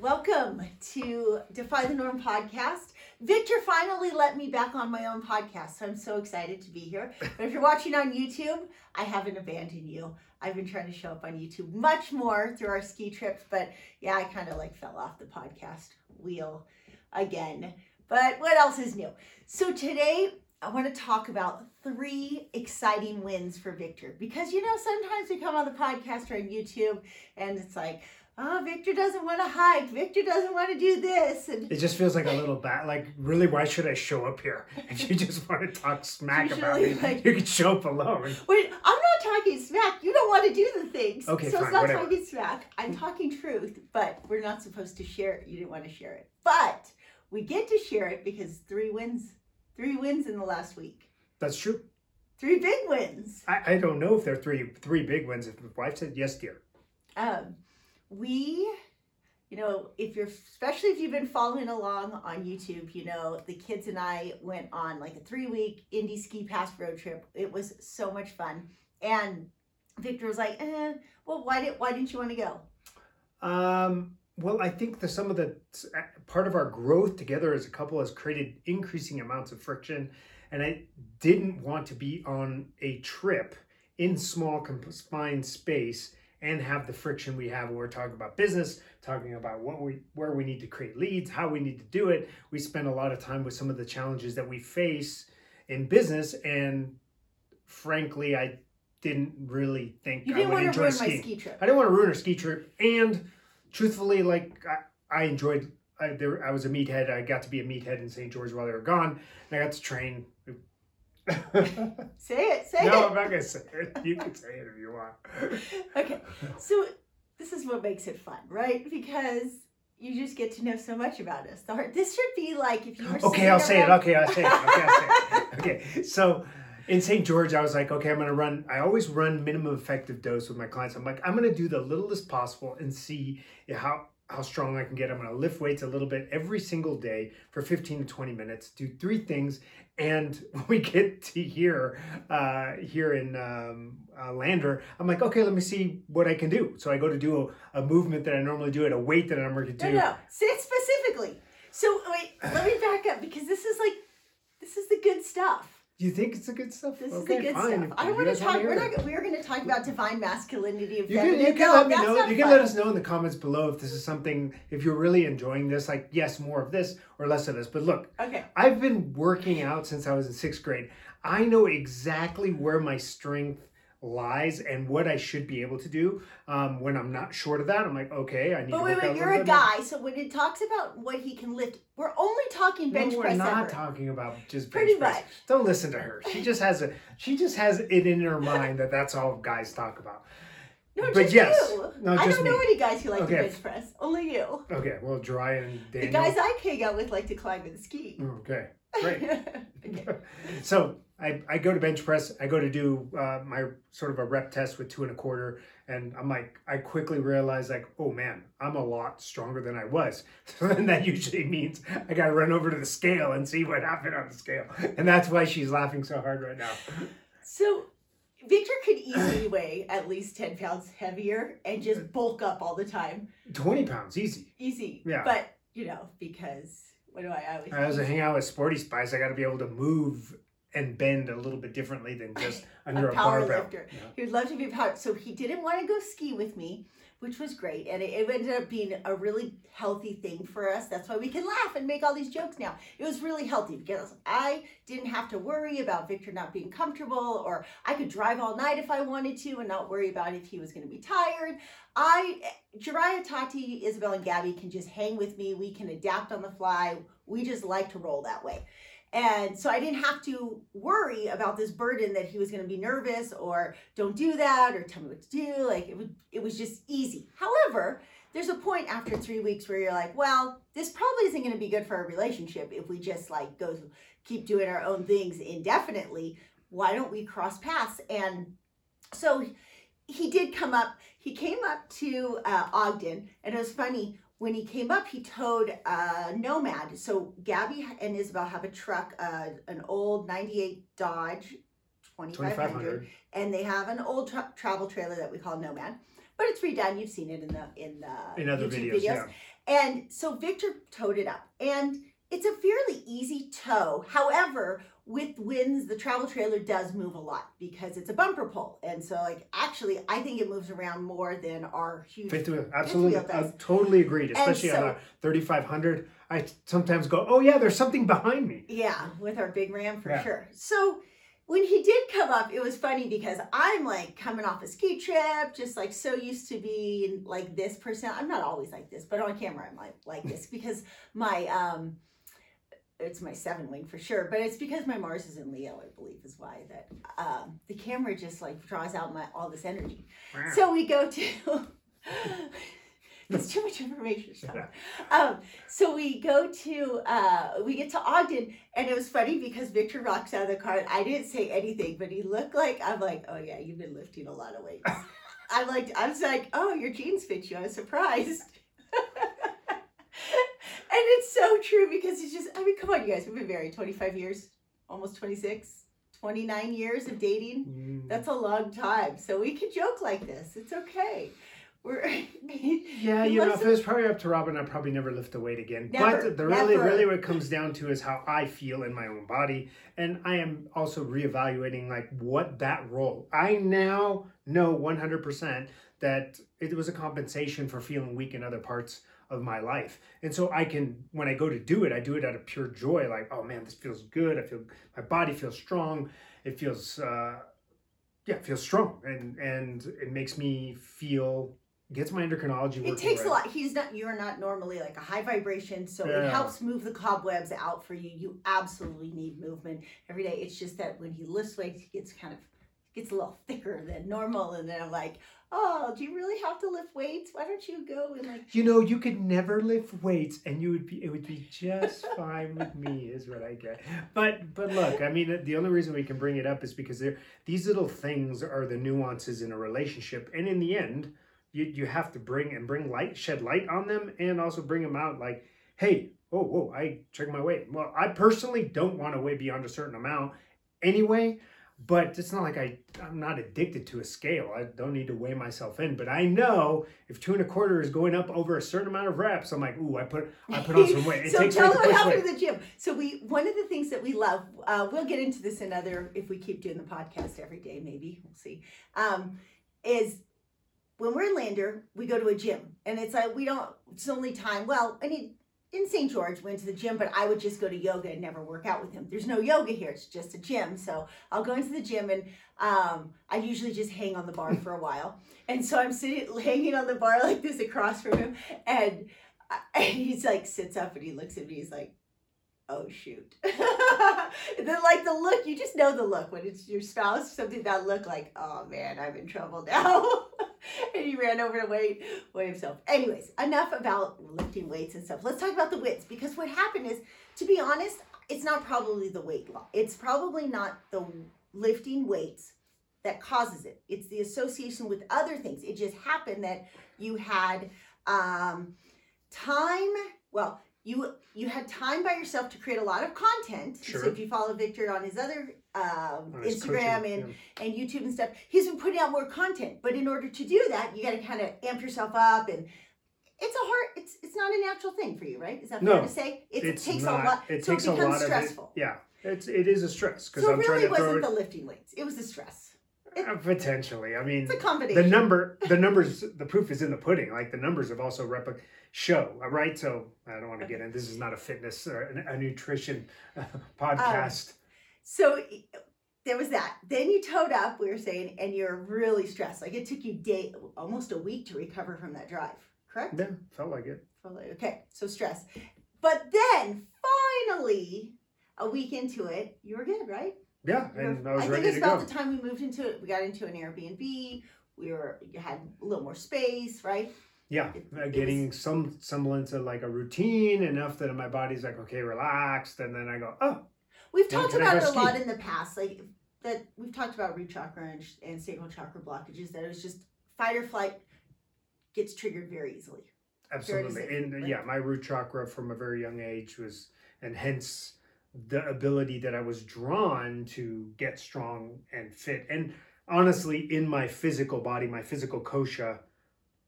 Welcome to Defy the Norm podcast. Victor finally let me back on my own podcast, so I'm so excited to be here. But if you're watching on YouTube, I haven't abandoned you. I've been trying to show up on YouTube much more through our ski trips, but yeah, I kind of like fell off the podcast wheel again. But what else is new? So today I want to talk about three exciting wins for Victor because you know sometimes we come on the podcast or on YouTube and it's like, oh, Victor doesn't want to hike. Victor doesn't want to do this. And It just feels like a little bad. Like, really, why should I show up here? If you just want to talk smack about me, like- you can show up alone. wait, I'm not talking smack. You don't want to do the things. Okay, so fine, it's not whatever. talking smack. I'm talking truth, but we're not supposed to share it. You didn't want to share it, but we get to share it because three wins, three wins in the last week, That's true. three big wins. I, I don't know if they're three three big wins. If my wife said yes, dear. um, we you know if you're especially if you've been following along on youtube you know the kids and i went on like a three week Indy ski pass road trip. It was so much fun. And victor was like eh, well why did why didn't you want to go? Um, well, I think the some of the part of our growth together as a couple has created increasing amounts of friction, and I didn't want to be on a trip in small confined space and have the friction we have when we're talking about business, talking about what we where we need to create leads, how we need to do it. We spend a lot of time with some of the challenges that we face in business, and frankly, I didn't really think you I didn't would want to enjoy ruin my ski trip I didn't want to ruin our ski trip, and truthfully, like I, I enjoyed. I, there, I was a meathead. I got to be a meathead in St. George while they were gone, and I got to train. No, say it say it. No, I'm not gonna say it. You can say it if you want. okay so this is what makes it fun right because you just get to know so much about us this should be like if you were Okay, I'll say it. Okay, I'll say it. Okay, I'll say it. Okay, so in St. George, I was like, okay, I'm gonna run. I always run minimum effective dose with my clients. I'm like, I'm gonna do the littlest possible and see how how strong I can get. I'm gonna lift weights a little bit every single day for 15 to 20 minutes. Do three things, and we get to here, uh, here in um, uh, Lander, I'm like, okay, let me see what I can do. So I go to do a, a movement that I normally do at a weight that I'm going to do. No, no. Say specifically. So wait, let me back up because this is like, this is the good stuff. You think it's the good stuff? This okay, is the good fine. stuff. I don't want to talk. We're not. We're going to talk about divine masculinity of You can, you can no, let me know. You can fun. let us know in the comments below if this is something, if you're really enjoying this, like, yes, more of this or less of this. But look, Okay. I've been working out since I was in sixth grade. I know exactly where my strength lies and what I should be able to do. Um, when I'm not short of that, I'm like, okay, I need But to wait, wait. You're a bit more. guy, so when it talks about what he can lift, we're only talking bench no, we're press. not ever. talking about just Pretty bench press. Don't listen to her. She just has a she just has it in her mind that that's all guys talk about. No, But just yes. you. No, I don't know any guys who like Okay. to bench press. Only you. Okay, well, Dry and The guys I hang out with like to climb and ski. Okay, great. okay. so I, I go to bench press. I go to do uh, my sort of a rep test with two and a quarter, and I'm like, I quickly realize like, oh man, I'm a lot stronger than I was. So then that usually means I got to run over to the scale and see what happened on the scale, and that's why she's laughing so hard right now. So Victor could easily weigh at least 10 pounds heavier and just bulk up all the time. Twenty pounds, easy. Easy. Yeah. But, you know, because what do I always As I hang out with Sporty Spice, I got to be able to move and bend a little bit differently than just under a a, power barbell. lifter. Yeah. He would love to be a power. So he didn't want to go ski with me, which was great. And it, it ended up being a really healthy thing for us. That's why we can laugh and make all these jokes now. It was really healthy because I didn't have to worry about Victor not being comfortable, or I could drive all night if I wanted to and not worry about if he was going to be tired. I, Jariah, Tati, Isabel, and Gabby can just hang with me. We can adapt on the fly. We just like to roll that way. And so I didn't have to worry about this burden that he was going to be nervous or don't do that or tell me what to do. Like it was, it was just easy. However, there's a point after three weeks where you're like, well, this probably isn't going to be good for our relationship if we just like go keep doing our own things indefinitely. Why don't we cross paths? And so he did come up. He came up to uh, Ogden, and it was funny when he came up. He towed a Nomad. So Gabby and Isabel have a truck, uh, an old '98 Dodge 2500, 2500. and they have an old tra- travel trailer that we call Nomad. But it's redone. You've seen it in the in the In other YouTube videos, yeah. And so Victor towed it up. And it's a fairly easy tow. However, with winds, the travel trailer does move a lot because it's a bumper pull. And so, like, actually, I think it moves around more than our huge. Fifth wheel, absolutely. I totally agreed, especially so- on a 3500. I sometimes go, oh, yeah, there's something behind me. Yeah, with our big ram for Yeah. sure. So when he did come up, it was funny because I'm like coming off a ski trip, just like so used to being like this person. I'm not always like this, but on camera I'm like like this because my um it's my seven wing for sure, but it's because my Mars is in Leo, I believe, is why that um the camera just like draws out my all this energy. Wow. So we go to it's too much information. Um, so we go to uh, we get to Ogden, and it was funny because Victor rocks out of the car. And I didn't say anything, but he looked like I'm like, oh yeah, you've been lifting a lot of weights. I'm like, I was like, oh, your jeans fit you. I was surprised. It's so true because it's just, I mean, come on, you guys, we've been married 25 years, almost 26, 29 years of dating. Mm. That's a long time. So we can joke like this. It's okay. We're Yeah, you know, if it was probably up to Robin, I'd probably never lift a weight again. Never, but the really, never. really what it comes down to is how I feel in my own body. And I am also reevaluating like what that role. I now know 100% that it was a compensation for feeling weak in other parts of my life. And so I can, when I go to do it, I do it out of pure joy. Like, oh man, this feels good. I feel, my body feels strong. It feels, uh, yeah, it feels strong. And, and it makes me feel, gets my endocrinology It takes a lot. He's not. You're not normally like a high vibration, so it helps move the cobwebs out for you. You absolutely need movement every day. It's just that when he lifts weights, he gets kind of gets a little thicker than normal, and then I'm like, oh, do you really have to lift weights? Why don't you go and like? You know, you could never lift weights, and you would be it would be just fine with me, is what I get. But but look, I mean, the only reason we can bring it up is because they're these little things are the nuances in a relationship, and in the end, you you have to bring and bring light, shed light on them, and also bring them out. Like, hey, oh whoa, I check my weight. Well, I personally don't want to weigh beyond a certain amount, anyway. But it's not like I, I'm not addicted to a scale. I don't need to weigh myself in. But I know if two and a quarter is going up over a certain amount of reps, I'm like, ooh, I put I put on some weight. It so takes tell to what happened to the gym. So we one of the things that we love. Uh, we'll get into this another if we keep doing the podcast every day. Maybe we'll see. Um, is when we're in Lander, we go to a gym, and it's like we don't. It's only time. Well, I mean, in St. George, went to the gym, but I would just go to yoga and never work out with him. There's no yoga here; it's just a gym. So I'll go into the gym, and um, I usually just hang on the bar for a while. And so I'm sitting, hanging on the bar like this across from him, and, I- and he's like sits up and he looks at me. He's like, "Oh shoot!" then like the look, you just know the look when it's your spouse. Something that look like, "Oh man, I'm in trouble now." and he ran over to weigh weigh himself. Anyways, enough about lifting weights and stuff. Let's talk about the weights because what happened is, to be honest, it's not probably the weight loss. It's probably not the lifting weights that causes it. It's the association with other things. It just happened that you had um, time. Well, you you had time by yourself to create a lot of content. Sure. So if you follow Victor on his other um, On his Instagram coaching, and and YouTube and stuff, he's been putting out more content. But in order to do that, you got to kind of amp yourself up, and it's a hard. It's it's not a natural thing for you, right? Is that fair No, to say? It's it takes not. a lot. It so takes it a lot stressful. of it. Yeah, it's it is a stress because So I'm it trying really to throw wasn't it the lifting weights. It was the stress. Uh, potentially. I mean, It's a combination. the number the numbers the proof is in the pudding like the numbers have also replic show right? so i don't want to get in this is not a fitness or a, a nutrition uh, podcast So there was that. Then you towed up, we were saying, and you're really stressed. Like it took you day almost a week to recover from that drive, correct? yeah felt like it Probably. Okay, so stress. But then finally, a week into it, you were good, right? Yeah and i was ready to go. I think it's to about go the time we moved into it. We got into an Airbnb. We were had a little more space, right? yeah it- uh, it getting some semblance of like a routine enough that my body's like okay relaxed and then i go oh We've When talked can I about it a lot in the past, like that we've talked about root chakra and, and sacral chakra blockages. That it was just fight or flight gets triggered very easily. absolutely say, and uh, right? yeah my root chakra from a very young age was and hence the ability that i was drawn to get strong and fit and honestly in my physical body my physical kosha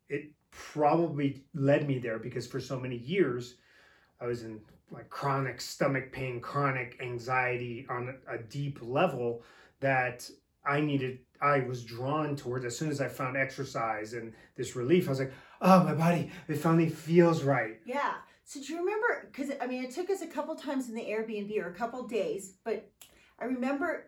it probably led me there because for so many years I was in like chronic stomach pain, chronic anxiety on a deep level that I needed. I was drawn towards as soon as I found exercise and this relief. I was like, oh, my body, it finally feels right. Yeah. So do you remember? Because I mean, it took us a couple times in the Airbnb or a couple days, but I remember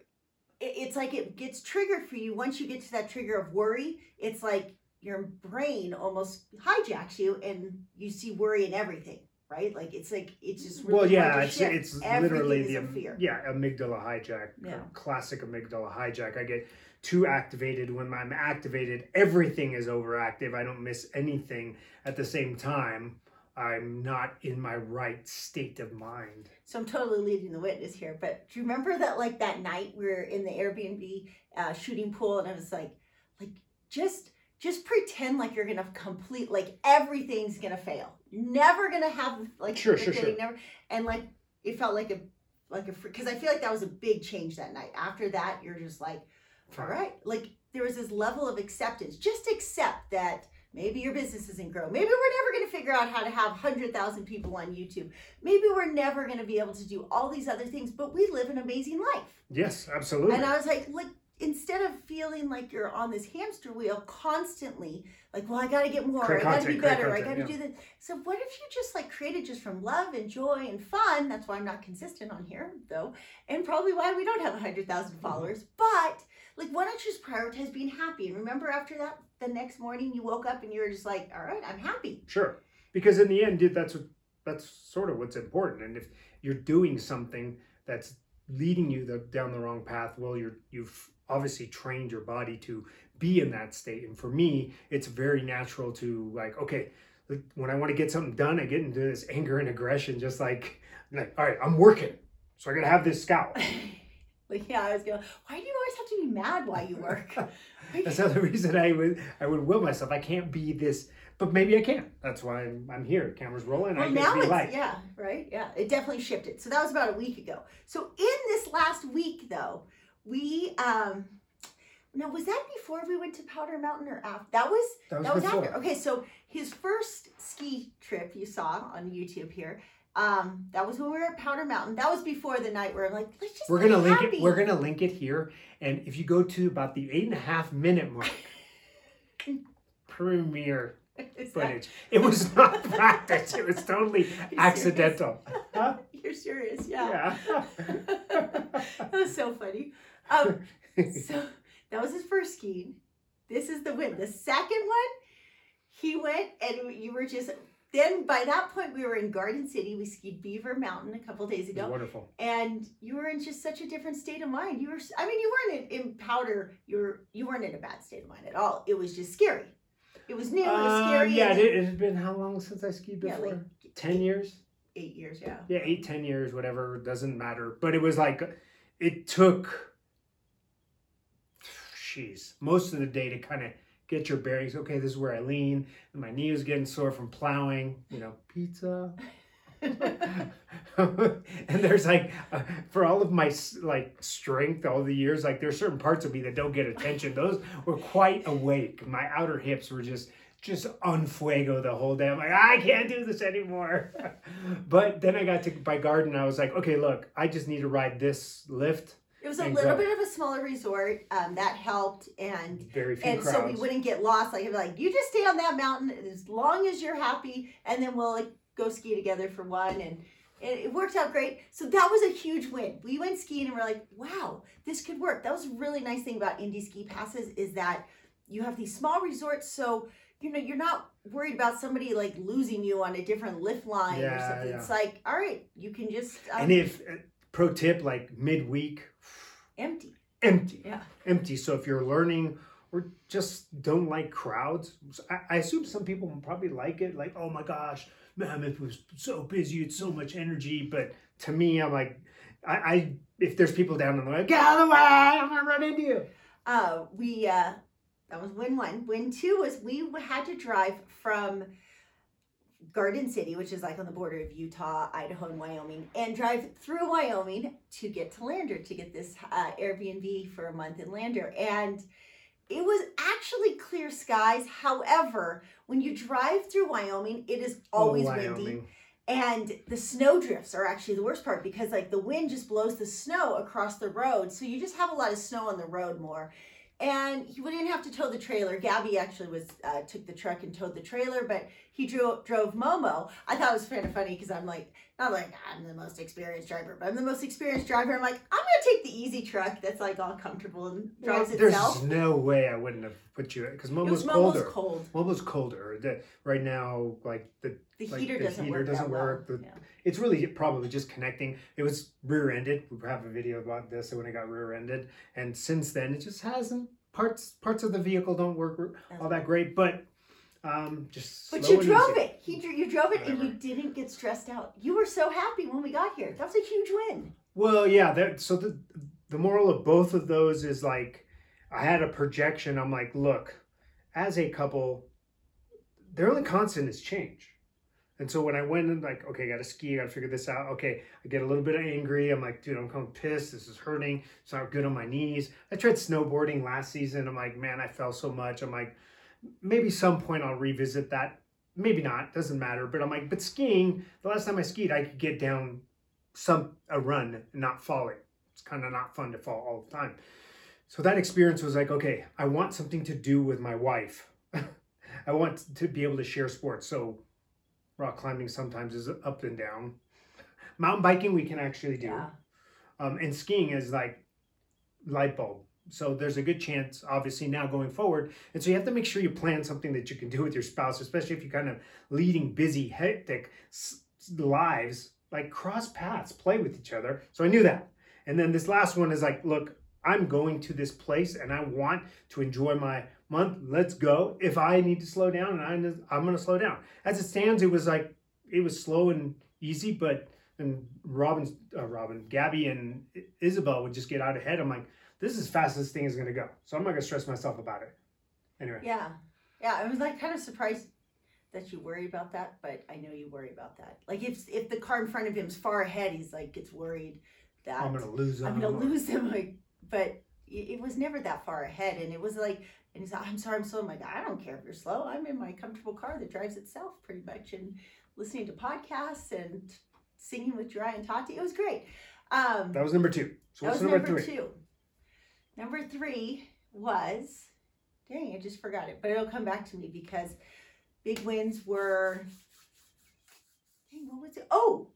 it, it's like it gets triggered for you once you get to that trigger of worry. It's like your brain almost hijacks you, and you see worry in everything. Right, like it's like it's just really well, yeah, it's shift. it's Everything literally the fear. yeah amygdala hijack, Yeah. classic amygdala hijack. I get too activated when I'm activated. Everything is overactive. I don't miss anything. At the same time, I'm not in my right state of mind. So I'm totally leading the witness here, but do you remember that like that night we were in the Airbnb uh, shooting pool, and I was like, like just just pretend like you're gonna complete like everything's gonna fail, never gonna have like Sure, sure, sure. never, and like it felt like a like a because I feel like that was a big change that night. After that, you're just like, all right, like there was this level of acceptance. Just accept that maybe your business isn't grow. Maybe we're never going to figure out how to have 100,000 people on YouTube. Maybe we're never going to be able to do all these other things, but we live an amazing life. Yes, absolutely. And I was like, like instead of feeling like you're on this hamster wheel constantly, like, well, I got to get more, Create I got to be content, better, I got content, to do this. So what if you just like created just from love and joy and fun? That's why I'm not consistent on here, though, and probably why we don't have 100,000 Mm-hmm. followers. But like, why don't you just prioritize being happy? And remember, after that, the next morning you woke up and you were just like, all right, I'm happy. Sure. Because in the end, dude, that's what that's sort of what's important. And if you're doing something that's leading you the, down the wrong path, well, you're you've obviously trained your body to be in that state. And for me, it's very natural to like, okay, when I want to get something done, I get into this anger and aggression, just like, like, all right, I'm working, so I gotta have this scout. like, yeah, I was going, why do you always have to be mad while you work? That's the other reason I would I would will myself. I can't be this, but maybe I can. That's why I'm, I'm here. Camera's rolling. Well, get now it's light. yeah, right, yeah. It definitely shifted. So that was about a week ago. So in this last week, though, we um, now was that before we went to Powder Mountain or after? That was That was that was after. Okay, so his first ski trip you saw on YouTube here. Um, that was when we were at Powder Mountain. That was before the night where I'm like, let's just We're gonna link happy. it. We're gonna link it here, and if you go to about the eight and a half minute mark, premiere Is that- footage. It was not practice. It was totally serious? accidental. Huh? You're serious, yeah. Yeah. that was so funny. Um, so that was his first skiing. This is the win. The second one, he went and you were just. Then by that point we were in Garden City. We skied Beaver Mountain a couple days ago, Wonderful. and you were in just such a different state of mind. You were. I mean, you weren't in, in powder. You were. You weren't in a bad state of mind at all. It was just scary. It was new. It was Uh, scary. yeah, it, it has been how long since I skied before? Yeah, like ten years. eight years. Yeah. Yeah, eight, ten years, whatever. Doesn't matter. But it was like, it took. Jeez, most of the day to kind of get your bearings. Okay, this is where I lean. My knee was getting sore from plowing. You know, pizza. and there's like uh, for all of my like strength all the years like there's certain parts of me that don't get attention those were quite awake my outer hips were just just on fuego the whole day i'm like i can't do this anymore but then i got to by garden i was like okay look i just need to ride this lift It was a And little go. bit of a smaller resort. Um, that helped, and very few and crowds so we wouldn't get lost. Like, like you just stay on that mountain as long as you're happy, and then we'll like go ski together for one. And it, it worked out great. So that was a huge win. We went skiing, and we're like, wow, this could work. That was a really nice thing about Indy ski passes is that you have these small resorts, so you know you're not worried about somebody like losing you on a different lift line or something. yeah. It's like, all right, you can just um, and if uh, pro tip like midweek empty. empty Yeah. empty so if you're learning or just don't like crowds I, I assume some people probably like it like oh my gosh man it was so busy it's so much energy but to me i'm like i, I if there's people down in the way get out of the way i'm gonna run into you uh, we uh, that was win one. Win two was we had to drive from Garden City, which is like on the border of Utah, Idaho, and Wyoming, and drive through Wyoming to get to Lander to get this uh, Airbnb for a month in Lander. And it was actually clear skies. However, when you drive through Wyoming, it is always Oh, windy. And the snow drifts are actually the worst part because like the wind just blows the snow across the road. So you just have a lot of snow on the road more. And he wouldn't have to tow the trailer. Gabby actually was uh, took the truck and towed the trailer, but he drove drove Momo. I thought it was kind of funny because I'm like, not like I'm the most experienced driver, but I'm the most experienced driver. I'm like, I'm gonna take the easy truck that's like all comfortable and drives There's itself. There's no way I wouldn't have put you because It Momo's was colder. Momo's cold. Momo's colder. The, right now, like the The Like, heater the doesn't heater work. doesn't that well. the- Yeah. It's really probably just connecting. It was rear-ended. We have a video about this when it got rear-ended, and since then it just hasn't. Parts parts of the vehicle don't work all that great, but um, just. But you drove easy. it. He you drove it and you didn't get stressed out. You were so happy when we got here. That was a huge win. Well, yeah. That so the the moral of both of those is like I had a projection. I'm like, look, as a couple, their only constant is change. And so when I went and like, okay, I got to ski, I got to figure this out. Okay, I get a little bit angry. I'm like, dude, I'm kind of pissed. This is hurting. It's not good on my knees. I tried snowboarding last season. I'm like, man, I fell so much. I'm like, maybe some point I'll revisit that. Maybe not. Doesn't matter. But I'm like, but skiing. The last time I skied, I could get down some a run not falling. It's kind of not fun to fall all the time. So that experience was like, okay, I want something to do with my wife. I want to be able to share sports. So rock climbing sometimes is up and down. Mountain biking we can actually do. Yeah. Um, and skiing is like light bulb. So there's a good chance, obviously, now going forward. And so you have to make sure you plan something that you can do with your spouse, especially if you're kind of leading busy, hectic lives. Like cross paths, play with each other. So I knew that. And then this last one is like, look, I'm going to this place and I want to enjoy my month. Let's go. If I need to slow down, and I'm, I'm going to slow down. As it stands, it was like it was slow and easy, but and Robin's uh, Robin, Gabby, and I- Isabel would just get out ahead. I'm like, this is as fast as this thing is going to go. So I'm not going to stress myself about it. Anyway, Yeah. Yeah. I was like kind of surprised that you worry about that, but I know you worry about that. Like if if the car in front of him is far ahead, he's like gets worried that I'm going to lose him. I'm gonna lose him. Like, but it was never that far ahead, and it was like, and he's like, I'm sorry, I'm slow. I'm like, I don't care if you're slow. I'm in my comfortable car that drives itself, pretty much, and listening to podcasts and singing with Dry and Tati. It was great. Um, That was number two. So that was number, number three? two. Number three was, dang, I just forgot it, but it'll come back to me because big wins were, dang, what was it? Oh,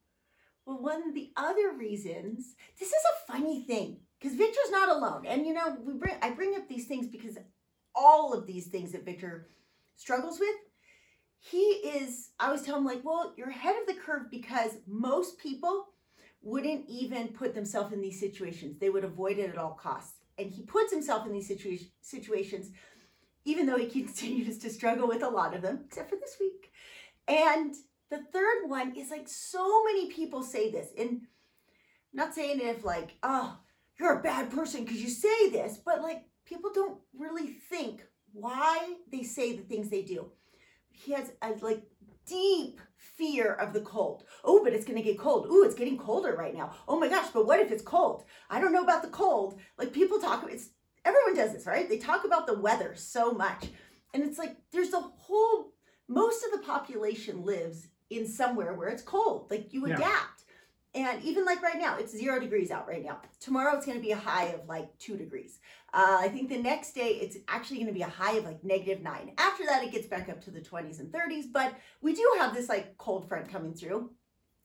well, one of the other reasons, this is a funny thing because Victor's not alone. And you know, we bring I bring up these things because all of these things that Victor struggles with, he is, I always tell him, like, well, you're ahead of the curve because most people wouldn't even put themselves in these situations. They would avoid it at all costs. And he puts himself in these situa- situations, even though he continues to struggle with a lot of them, except for this week. And the third one is like so many people say this, and I'm not saying if like, oh, you're a bad person because you say this, but like people don't really think why they say the things they do. He has a like deep fear of the cold. Oh, but it's gonna get cold. Ooh, it's getting colder right now. Oh my gosh, but what if it's cold? I don't know about the cold. Like people talk, it's everyone does this, right? They talk about the weather so much. And it's like there's a whole most of the population lives in somewhere where it's cold. Like you Yeah. adapt. And even like right now, it's zero degrees out right now. Tomorrow it's going to be a high of like two degrees. Uh, I think the next day it's actually going to be a high of like negative nine. After that, it gets back up to the 20s and 30s. But we do have this like cold front coming through.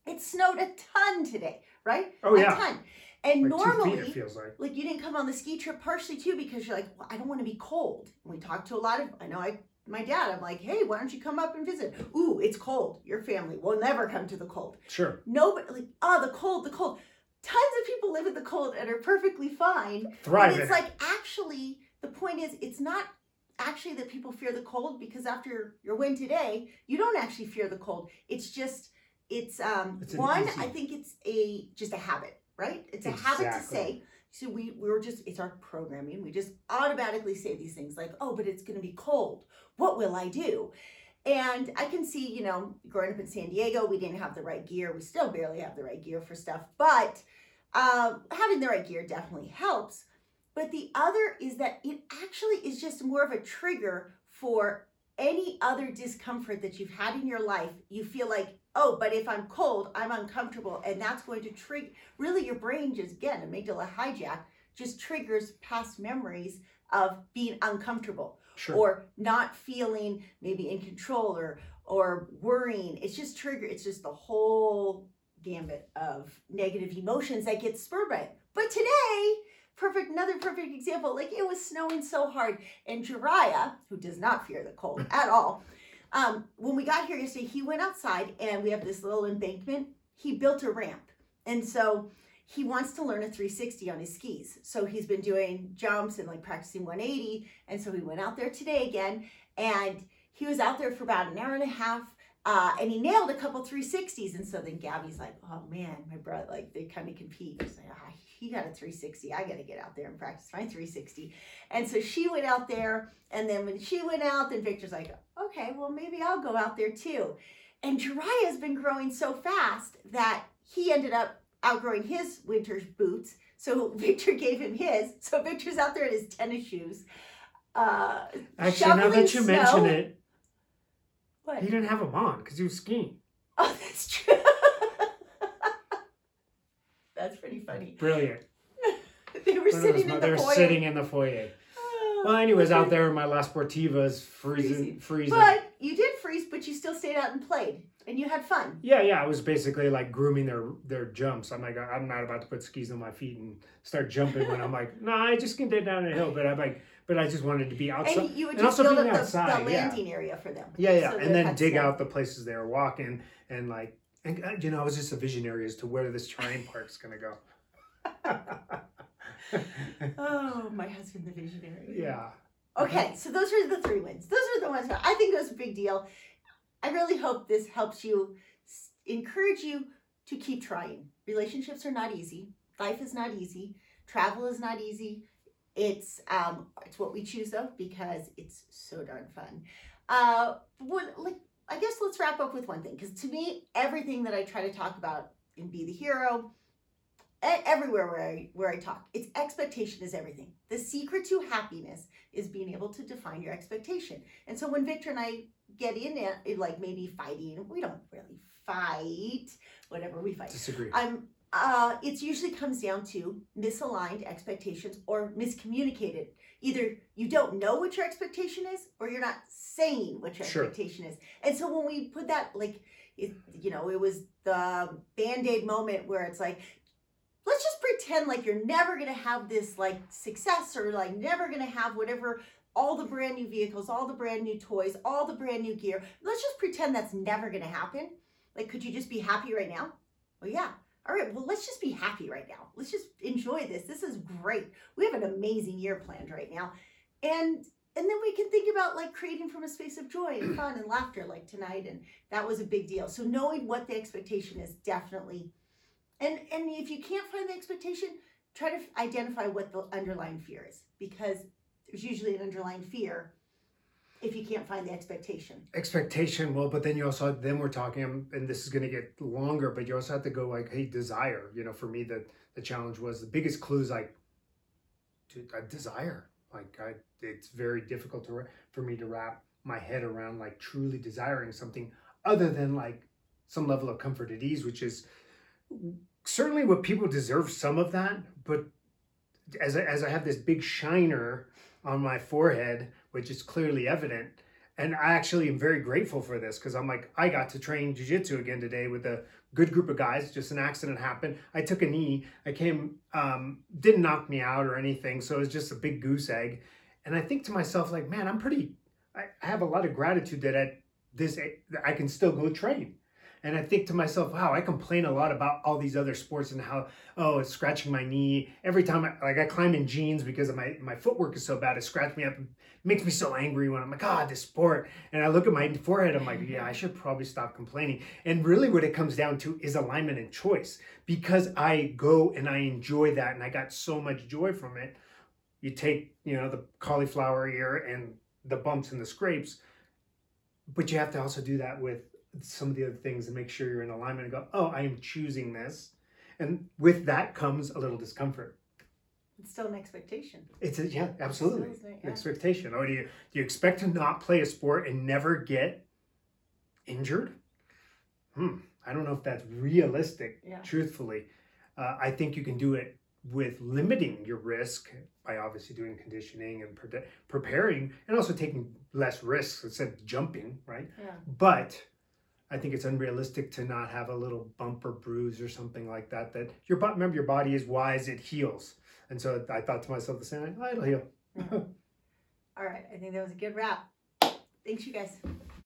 It snowed a ton today, right? Oh, yeah. a ton. And Like feet, normally, it feels like. like you didn't come on the ski trip partially too because you're like, well, I don't want to be cold. And we talked to a lot of, I know I, my dad, I'm like, hey, why don't you come up and visit? Ooh, it's cold. Your family will never come to the cold. Sure. Nobody, like, oh, the cold, the cold. Tons of people live in the cold and are perfectly fine. Thrive But it's like actually, the point is, it's not actually that people fear the cold because after your win today, you don't actually fear the cold. It's just, it's um It's one. easy- I think it's a just a habit, right? It's a habit to say. So we we were just it's our programming. We just automatically say these things like, oh, but it's going to be cold. What will I do? And I can see, you know, growing up in San Diego, we didn't have the right gear. We still barely have the right gear for stuff, but um, having the right gear definitely helps. But the other is that it actually is just more of a trigger for any other discomfort that you've had in your life. You feel like, oh, but if I'm cold, I'm uncomfortable. And that's going to trigger, really, your brain just, again, amygdala hijack, just triggers past memories of being uncomfortable Sure. or not feeling maybe in control or or worrying it's just trigger it's just the whole gambit of negative emotions that get spurred by it but today perfect another perfect example like it was snowing so hard and Jariah who does not fear the cold at all um, when we got here yesterday he went outside and we have this little embankment he built a ramp and so he wants to learn a 360 on his skis. So he's been doing jumps and like practicing 180. And so he went out there today again and he was out there for about an hour and a half. Uh, and he nailed a couple 360s. And so then Gabby's like, oh man, my brother, like they kind of compete. She's like, ah, he got a 360. I got to get out there and practice my 360. And so she went out there. And then when she went out, then Victor's like, okay, well, maybe I'll go out there too. And Jariah's been growing so fast that he ended up outgrowing his winter's boots. So Victor gave him his. So Victor's out there in his tennis shoes. Uh, Actually, now that you mention it, what? he didn't have them on because he was skiing. Oh, that's true. that's pretty funny. Brilliant. They were One sitting in they the were foyer. sitting in the foyer. Oh, Well, anyways, out there in my La Sportivas, freezing, Freezing. freezing. But you did freeze, but you still stayed out and played, and you had fun. Yeah, yeah, I was basically like grooming their their jumps. I'm like, I'm not about to put skis on my feet and start jumping when I'm like, no, I just can get down a hill. But I'm like, but I just wanted to be outside. And you would and just also build up the, outside, the yeah. landing area for them. Yeah, yeah, so and then dig out the places they were walking and like, and uh, you know, I was just a visionary as to where this terrain park's gonna go. Oh, my husband, the visionary. yeah, Okay, so those are the three wins. Those are the ones that I think it was a big deal. I really hope this helps you encourage you to keep trying. Relationships are not easy. Life is not easy. Travel is not easy. It's um it's what we choose though because it's so darn fun. Uh what like I guess let's wrap up with one thing because to me everything that I try to talk about in Be the Hero everywhere where I where I talk it's expectation is everything. The secret to happiness is being able to define your expectation. And so when Victor and I get in it, like maybe fighting, we don't really fight, whatever we fight. disagree. I'm uh it usually comes down to misaligned expectations or miscommunicated. Either you don't know what your expectation is or you're not saying what your Sure. expectation is. And so when we put that like it you know, it was the band-aid moment where it's like let's just pretend like you're never going to have this like success or like never going to have whatever all the brand new vehicles, all the brand new toys, all the brand new gear. Let's just pretend that's never going to happen. Like could you just be happy right now? Well, yeah. All right, well, let's just be happy right now. Let's just enjoy this. This is great. We have an amazing year planned right now. And and then we can think about like creating from a space of joy and fun and laughter like tonight and that was a big deal. So knowing what the expectation is definitely and and if you can't find the expectation, try to identify what the underlying fear is because there's usually an underlying fear if you can't find the expectation. expectation well but then you also then we're talking um, and this is going to get longer but you also have to go like hey desire you know for me the the challenge was the biggest clue is like to a desire like I, it's very difficult to, for me to wrap my head around like truly desiring something other than like some level of comfort at ease which is certainly what people deserve some of that but as I, as I have this big shiner on my forehead which is clearly evident and I actually am very grateful for this because I'm like, I got to train jujitsu again today with a good group of guys. Just an accident happened. I took a knee. I came, um, didn't knock me out or anything. So it was just a big goose egg. And I think to myself, like, man, I'm pretty, I, have a lot of gratitude that at this, I can still go train. And I think to myself, wow, I complain a lot about all these other sports and how, oh, it's scratching my knee. Every time I, like I climb in jeans because my, my footwork is so bad, it scratches me up and makes me so angry when I'm like, ah, this sport. And I look at my forehead, I'm like, yeah, I should probably stop complaining. And really, what it comes down to is alignment and choice because I go and I enjoy that and I got so much joy from it. You take, you know, the cauliflower ear and the bumps and the scrapes, but you have to also do that with some of the other things and make sure you're in alignment and go, oh, I am choosing this. And with that comes a little discomfort. It's still an expectation. It's a, yeah, absolutely. An yeah. expectation. Oh, do you do you expect to not play a sport and never get injured? Hmm. I don't know if that's realistic. Yeah. Truthfully, uh, I think you can do it with limiting your risk by obviously doing conditioning and pre- preparing, and also taking less risks instead of jumping. Right. Yeah. But I think it's unrealistic to not have a little bump or bruise or something like that. That your body, remember, your body is wise; it heals. And so I thought to myself the same. Oh, it'll heal. All right. I think that was a good wrap. Thanks, you guys.